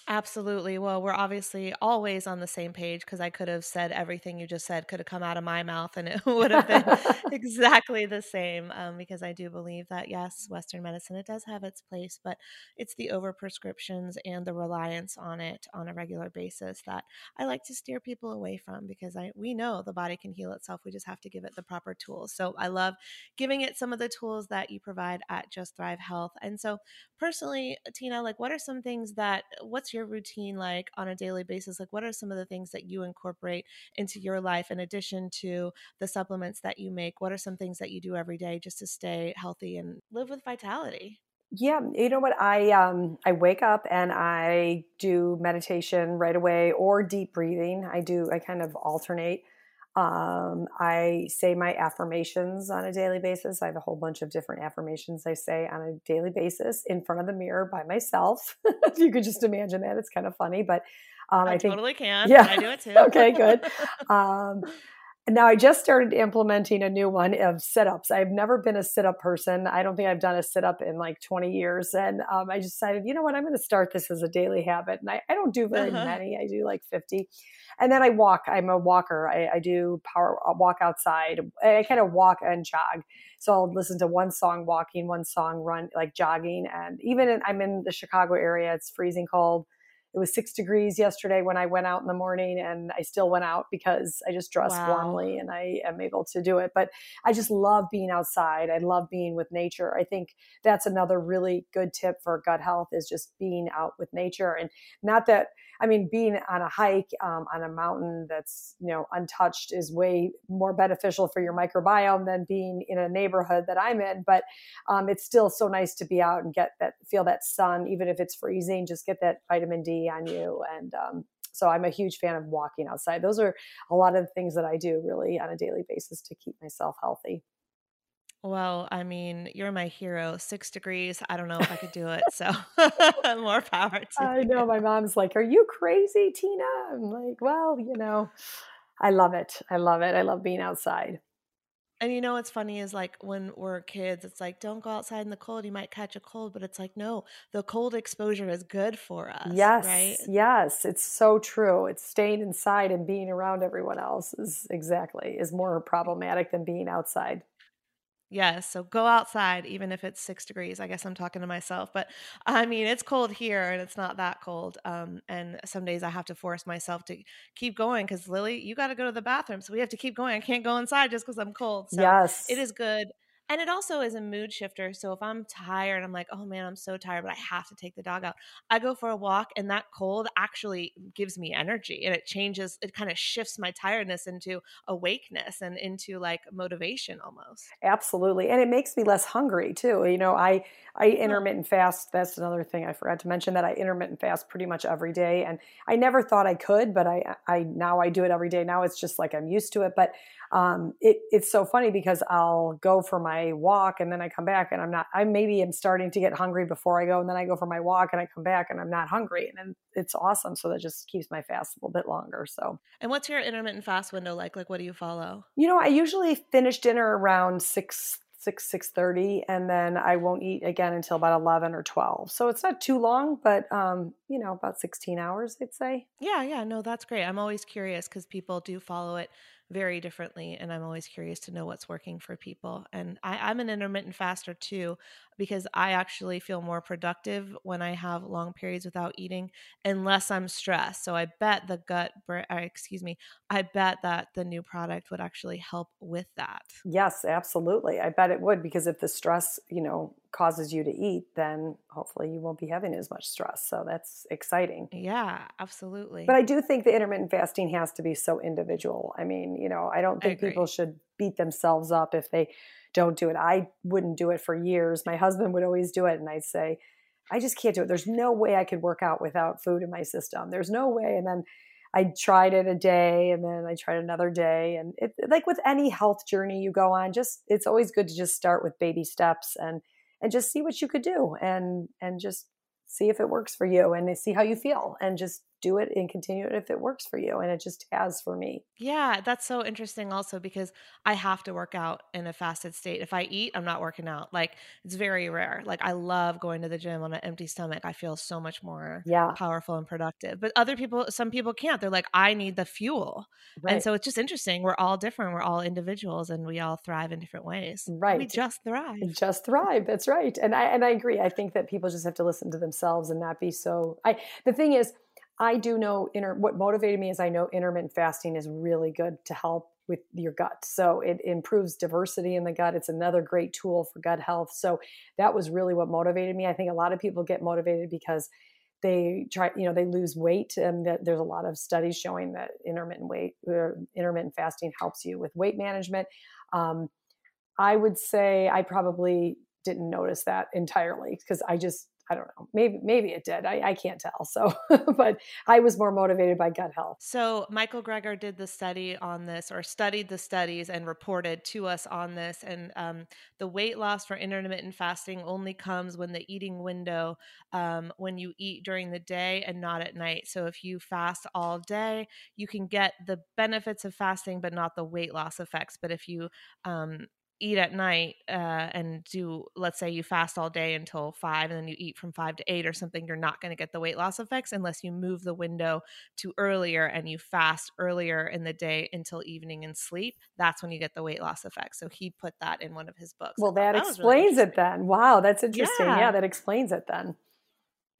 Absolutely. Well, we're obviously always on the same page because I could have said everything you just said could have come out of my mouth and it would have been exactly the same. Um, because I do believe that, yes, Western medicine, it does have its place, but it's the over prescriptions and the reliance on it on a regular basis that I like to steer people away from because I we know the body can heal itself. We just have to give it the proper tools. So I love giving it some of the tools that you provide at Just Thrive Health. And so personally, Tina, like what are some things that what's your routine like on a daily basis? Like, what are some of the things that you incorporate into your life in addition to the supplements that you make? What are some things that you do every day just to stay healthy and live with vitality? Yeah, you know what? I um I wake up and I do meditation right away or deep breathing. I do I kind of alternate. Um, I say my affirmations on a daily basis. I have a whole bunch of different affirmations I say on a daily basis in front of the mirror by myself. if you could just imagine that, it's kind of funny, but um, I, I think, totally can. Yeah, I do it too. okay, good. Um, now I just started implementing a new one of sit-ups. I've never been a sit-up person. I don't think I've done a sit-up in like 20 years. And um, I decided, you know what, I'm going to start this as a daily habit. And I, I don't do very uh-huh. many. I do like 50. And then I walk. I'm a walker. I, I do power I'll walk outside. I kind of walk and jog. So I'll listen to one song walking, one song run, like jogging. And even in, I'm in the Chicago area. It's freezing cold it was six degrees yesterday when I went out in the morning, and I still went out because I just dress wow. warmly and I am able to do it. But I just love being outside. I love being with nature. I think that's another really good tip for gut health is just being out with nature. And not that, I mean, being on a hike um, on a mountain that's, you know, untouched is way more beneficial for your microbiome than being in a neighborhood that I'm in. But um, it's still so nice to be out and get that, feel that sun, even if it's freezing, just get that vitamin D on you. And um, so I'm a huge fan of walking outside. Those are a lot of the things that I do really on a daily basis to keep myself healthy. Well, I mean, you're my hero. Six degrees. I don't know if I could do it. So more power to I know. My mom's like, Are you crazy, Tina? I'm like, Well, you know, I love it. I love it. I love being outside. And you know what's funny is like when we're kids, it's like don't go outside in the cold, you might catch a cold. But it's like no, the cold exposure is good for us. Yes, right? yes, it's so true. It's staying inside and being around everyone else is exactly is more problematic than being outside. Yes. So go outside, even if it's six degrees. I guess I'm talking to myself, but I mean, it's cold here and it's not that cold. Um, and some days I have to force myself to keep going because Lily, you got to go to the bathroom. So we have to keep going. I can't go inside just because I'm cold. So yes. it is good and it also is a mood shifter. So if I'm tired, I'm like, oh man, I'm so tired, but I have to take the dog out. I go for a walk, and that cold actually gives me energy and it changes, it kind of shifts my tiredness into awakeness and into like motivation almost. Absolutely. And it makes me less hungry too. You know, I, I intermittent fast. That's another thing I forgot to mention that I intermittent fast pretty much every day. And I never thought I could, but I, I now I do it every day. Now it's just like I'm used to it. But um, it, it's so funny because I'll go for my walk and then I come back and I'm not, I maybe am starting to get hungry before I go and then I go for my walk and I come back and I'm not hungry and then it's awesome. So that just keeps my fast a little bit longer. So, and what's your intermittent fast window like? Like, what do you follow? You know, I usually finish dinner around six six six thirty, and then I won't eat again until about eleven or twelve. So it's not too long, but um, you know, about sixteen hours, I'd say. Yeah, yeah, no, that's great. I'm always curious because people do follow it very differently and i'm always curious to know what's working for people and I, am an intermittent faster too because i actually feel more productive when i have long periods without eating unless i'm stressed so i bet the gut uh, excuse me i bet that the new product would actually help with that yes absolutely i bet it would because if the stress you know causes you to eat, then hopefully you won't be having as much stress. So that's exciting. Yeah, absolutely. But I do think the intermittent fasting has to be so individual. I mean, you know, I don't think I people should beat themselves up if they don't do it. I wouldn't do it for years. My husband would always do it. And I'd say, I just can't do it. There's no way I could work out without food in my system. There's no way. And then I tried it a day and then I tried another day. And it, like with any health journey you go on, just it's always good to just start with baby steps and and just see what you could do and and just see if it works for you and see how you feel and just do it and continue it if it works for you and it just has for me. Yeah that's so interesting also because i have to work out in a fasted state. If i eat i'm not working out. Like it's very rare. Like i love going to the gym on an empty stomach. I feel so much more yeah. powerful and productive. But other people some people can't. They're like i need the fuel. Right. and so it's just interesting. We're all different. We're all individuals and we all thrive in different ways. Right we just thrive. Just thrive. That's right. And i and i agree. I think that people just have to listen to themselves and not be so i the thing is I do know inter- what motivated me is I know intermittent fasting is really good to help with your gut. So it improves diversity in the gut. It's another great tool for gut health. So that was really what motivated me. I think a lot of people get motivated because they try, you know, they lose weight, and that there's a lot of studies showing that intermittent weight, or intermittent fasting helps you with weight management. Um, I would say I probably didn't notice that entirely because I just I don't know. Maybe maybe it did. I, I can't tell. So, but I was more motivated by gut health. So Michael Greger did the study on this, or studied the studies and reported to us on this. And um, the weight loss for intermittent fasting only comes when the eating window, um, when you eat during the day and not at night. So if you fast all day, you can get the benefits of fasting, but not the weight loss effects. But if you um, eat at night uh, and do let's say you fast all day until five and then you eat from five to eight or something you're not going to get the weight loss effects unless you move the window to earlier and you fast earlier in the day until evening and sleep that's when you get the weight loss effects. So he put that in one of his books. Well that, that explains really it then. Wow that's interesting. Yeah. yeah. that explains it then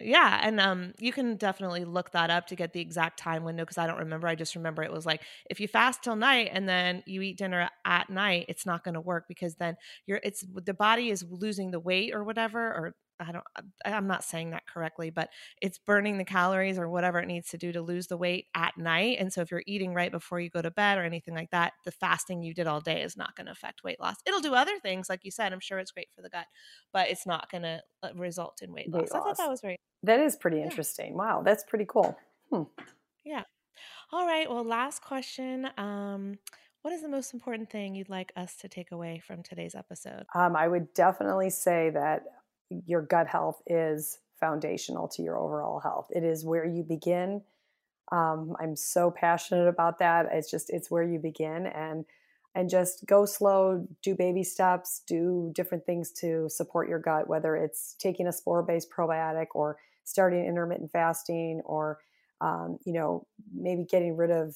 Yeah, and um, you can definitely look that up to get the exact time window because I don't remember. I just remember it was like if you fast till night and then you eat dinner at night, it's not going to work because then you're it's the body is losing the weight or whatever, or I don't I'm not saying that correctly, but it's burning the calories or whatever it needs to do to lose the weight at night. And so if you're eating right before you go to bed or anything like that, the fasting you did all day is not going to affect weight loss. It'll do other things like you said. I'm sure it's great for the gut, but it's not going to uh, result in weight, weight loss. loss. I thought that was very That is pretty interesting. Yeah. Wow, that's pretty cool. Hmm. Yeah. All right, well last question um what is the most important thing you'd like us to take away from today's episode? Um, I would definitely say that your gut health is foundational to your overall health. It is where you begin. Um, I'm so passionate about that. It's just it's where you begin and and just go slow, do baby steps, do different things to support your gut, whether it's taking a spore-based probiotic or starting intermittent fasting or um, you know maybe getting rid of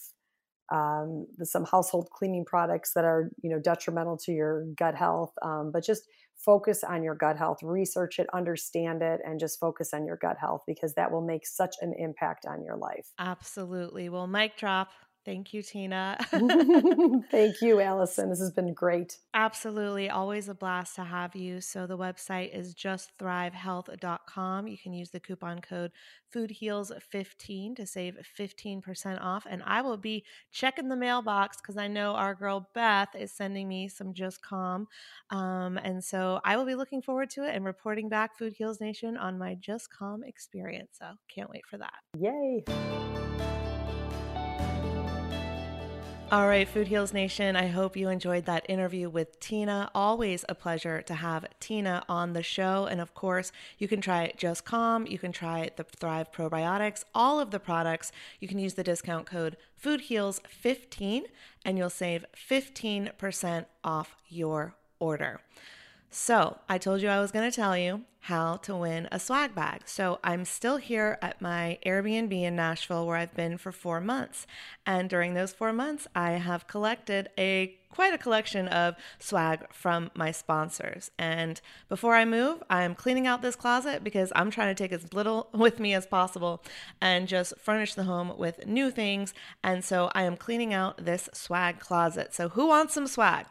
um, some household cleaning products that are you know detrimental to your gut health um, but just focus on your gut health research it understand it and just focus on your gut health because that will make such an impact on your life. Absolutely. Well mic drop Thank you, Tina. Thank you, Allison. This has been great. Absolutely. Always a blast to have you. So, the website is justthrivehealth.com. You can use the coupon code FoodHeals15 to save 15% off. And I will be checking the mailbox because I know our girl Beth is sending me some Just Calm. Um, and so, I will be looking forward to it and reporting back Food Heals Nation on my Just Calm experience. So, can't wait for that. Yay. All right, Food Heals Nation, I hope you enjoyed that interview with Tina. Always a pleasure to have Tina on the show. And of course, you can try Just Calm, you can try the Thrive Probiotics, all of the products. You can use the discount code FoodHeals15 and you'll save 15% off your order. So, I told you I was going to tell you how to win a swag bag. So, I'm still here at my Airbnb in Nashville where I've been for 4 months. And during those 4 months, I have collected a quite a collection of swag from my sponsors. And before I move, I'm cleaning out this closet because I'm trying to take as little with me as possible and just furnish the home with new things. And so I am cleaning out this swag closet. So, who wants some swag?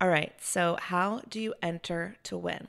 All right, so how do you enter to win?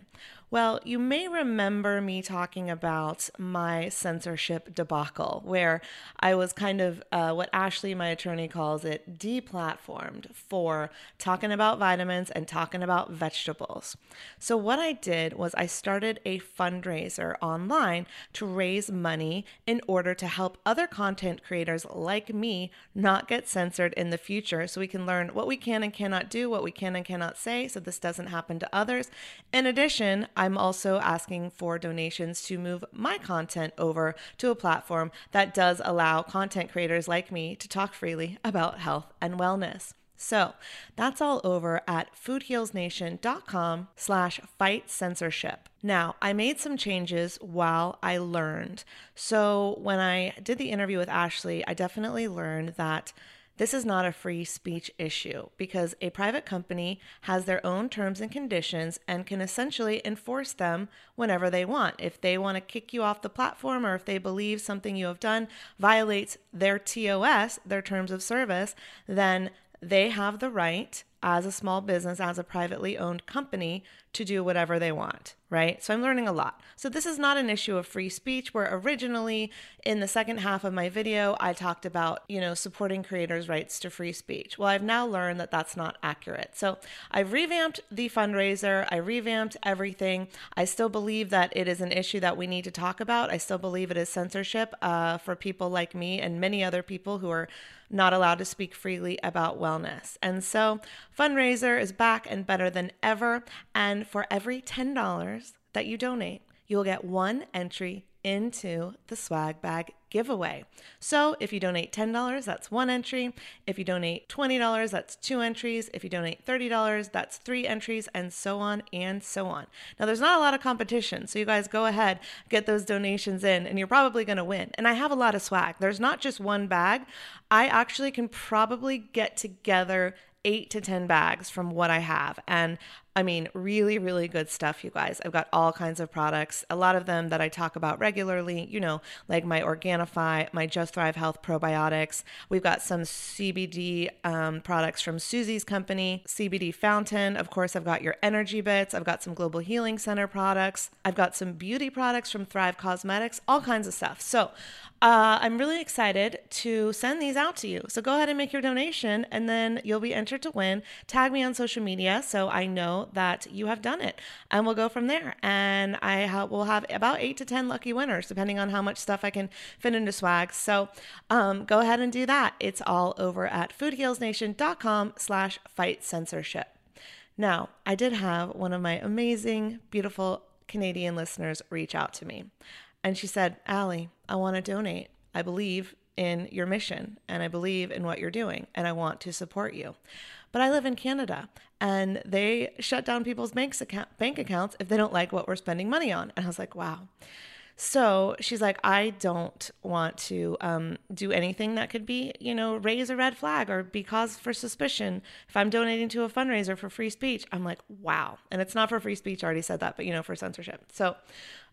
Well, you may remember me talking about my censorship debacle, where I was kind of uh, what Ashley, my attorney, calls it deplatformed for talking about vitamins and talking about vegetables. So, what I did was I started a fundraiser online to raise money in order to help other content creators like me not get censored in the future so we can learn what we can and cannot do, what we can and cannot say, so this doesn't happen to others. In addition, I I'm also asking for donations to move my content over to a platform that does allow content creators like me to talk freely about health and wellness. So that's all over at foodhealsnation.com slash fight censorship. Now, I made some changes while I learned. So when I did the interview with Ashley, I definitely learned that this is not a free speech issue because a private company has their own terms and conditions and can essentially enforce them whenever they want. If they want to kick you off the platform or if they believe something you have done violates their TOS, their terms of service, then they have the right as a small business, as a privately owned company, to do whatever they want, right? So I'm learning a lot. So this is not an issue of free speech where originally in the second half of my video I talked about, you know, supporting creators' rights to free speech. Well, I've now learned that that's not accurate. So I've revamped the fundraiser, I revamped everything. I still believe that it is an issue that we need to talk about. I still believe it is censorship uh, for people like me and many other people who are not allowed to speak freely about wellness. And so, fundraiser is back and better than ever. And for every $10 that you donate, you will get one entry into the swag bag giveaway. So if you donate $10, that's one entry. If you donate $20, that's two entries. If you donate $30, that's three entries, and so on and so on. Now, there's not a lot of competition, so you guys go ahead, get those donations in, and you're probably to win. And I have a lot of swag. There's not just one bag. I actually can probably get together eight to 10 bags from what I have. And I mean, really, really good stuff, you guys. I've got all kinds of products, a lot of them that I talk about regularly, you know, like my Organifi, my Just Thrive Health probiotics. We've got some CBD um, products from Susie's company, CBD Fountain. Of course, I've got your Energy Bits. I've got some Global Healing Center products. I've got some beauty products from Thrive Cosmetics, all kinds of stuff. So uh, I'm really excited to send these out to you. So go ahead and make your donation, and then you'll be entered to win. Tag me on social media so I know that you have done it, and we'll go from there. And I ha- will have about eight to ten lucky winners, depending on how much stuff I can fit into swag. So um, go ahead and do that. It's all over at foodhealsnation.com/slash fight censorship. Now, I did have one of my amazing, beautiful Canadian listeners reach out to me. And she said, Allie, I want to donate. I believe in your mission and I believe in what you're doing and I want to support you. But I live in Canada and they shut down people's bank, account, bank accounts if they don't like what we're spending money on. And I was like, wow. So she's like, I don't want to um, do anything that could be, you know, raise a red flag or be cause for suspicion. If I'm donating to a fundraiser for free speech, I'm like, wow. And it's not for free speech. I already said that, but, you know, for censorship. So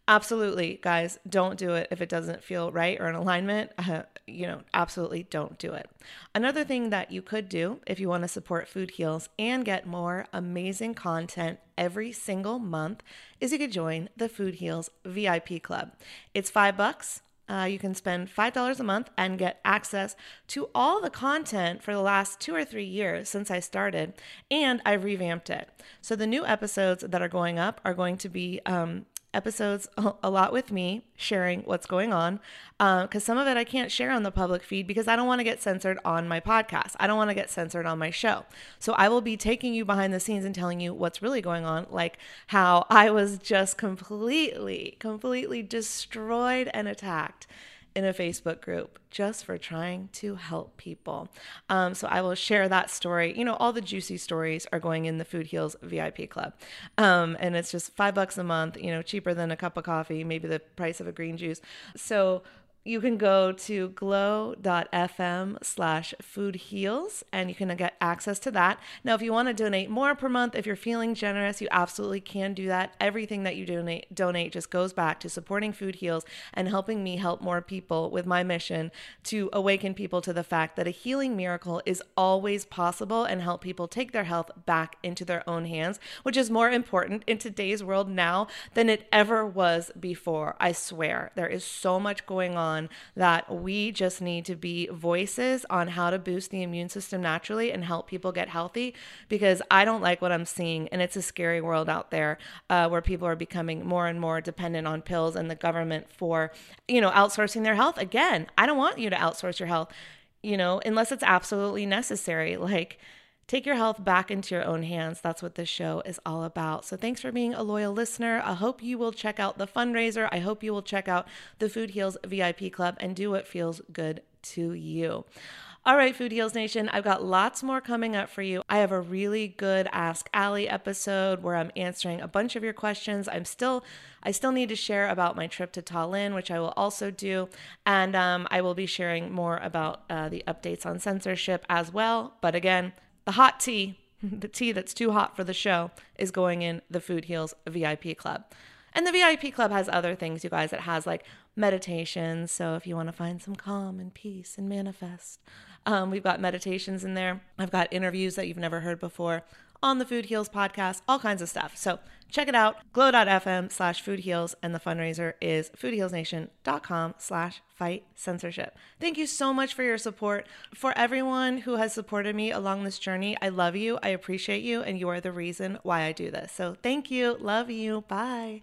absolutely guys don't do it if it doesn't feel right or in alignment. Uh, you know absolutely don't do it. Another thing that you could do if you want to support food heals and get more amazing content every single month is you could join the food heals vip club. It's five bucks. Uh, you can spend $5 a month and get access to all the content for the last two or three years since I started, and I've revamped it. So the new episodes that are going up are going to be um, episodes a lot with me sharing what's going on because uh, some of it I can't share on the public feed because I don't want to get censored on my podcast. I don't want to get censored on my show. So I will be taking you behind the scenes and telling you what's really going on, like how I was just completely, completely destroyed and attacked in a Facebook group just for trying to help people. Um, so I will share that story. You know, all the juicy stories are going in the Food Heals VIP Club. Um, and it's just five bucks a month, you know, cheaper than a cup of coffee, maybe the price of a green juice. So you can go to glow.fm slash food heals and you can get access to that. Now, if you want to donate more per month, if you're feeling generous, you absolutely can do that. Everything that you donate, donate just goes back to supporting food heals and helping me help more people with my mission to awaken people to the fact that a healing miracle is always possible and help people take their health back into their own hands, which is more important in today's world now than it ever was before. I swear, there is so much going on on that we just need to be voices on how to boost the immune system naturally and help people get healthy because I don't like what I'm seeing. And it's a scary world out there uh, where people are becoming more and more dependent on pills and the government for, you know, outsourcing their health. Again, I don't want you to outsource your health, you know, unless it's absolutely necessary. Like, Take your health back into your own hands. That's what this show is all about. So, thanks for being a loyal listener. I hope you will check out the fundraiser. I hope you will check out the Food Heals VIP Club and do what feels good to you. All right, Food Heals Nation, I've got lots more coming up for you. I have a really good Ask Allie episode where I'm answering a bunch of your questions. I'm still, I still need to share about my trip to Tallinn, which I will also do, and um, I will be sharing more about uh, the updates on censorship as well. But again, the hot tea, the tea that's too hot for the show, is going in the Food Heals VIP Club. And the VIP Club has other things, you guys. It has like meditations. So if you want to find some calm and peace and manifest, um, we've got meditations in there. I've got interviews that you've never heard before on the Food Heals podcast, all kinds of stuff. So check it out, glow.fm slash food heals. And the fundraiser is foodhealsnation.com slash fight censorship. Thank you so much for your support. For everyone who has supported me along this journey, I love you. I appreciate you. And you are the reason why I do this. So thank you. Love you. Bye.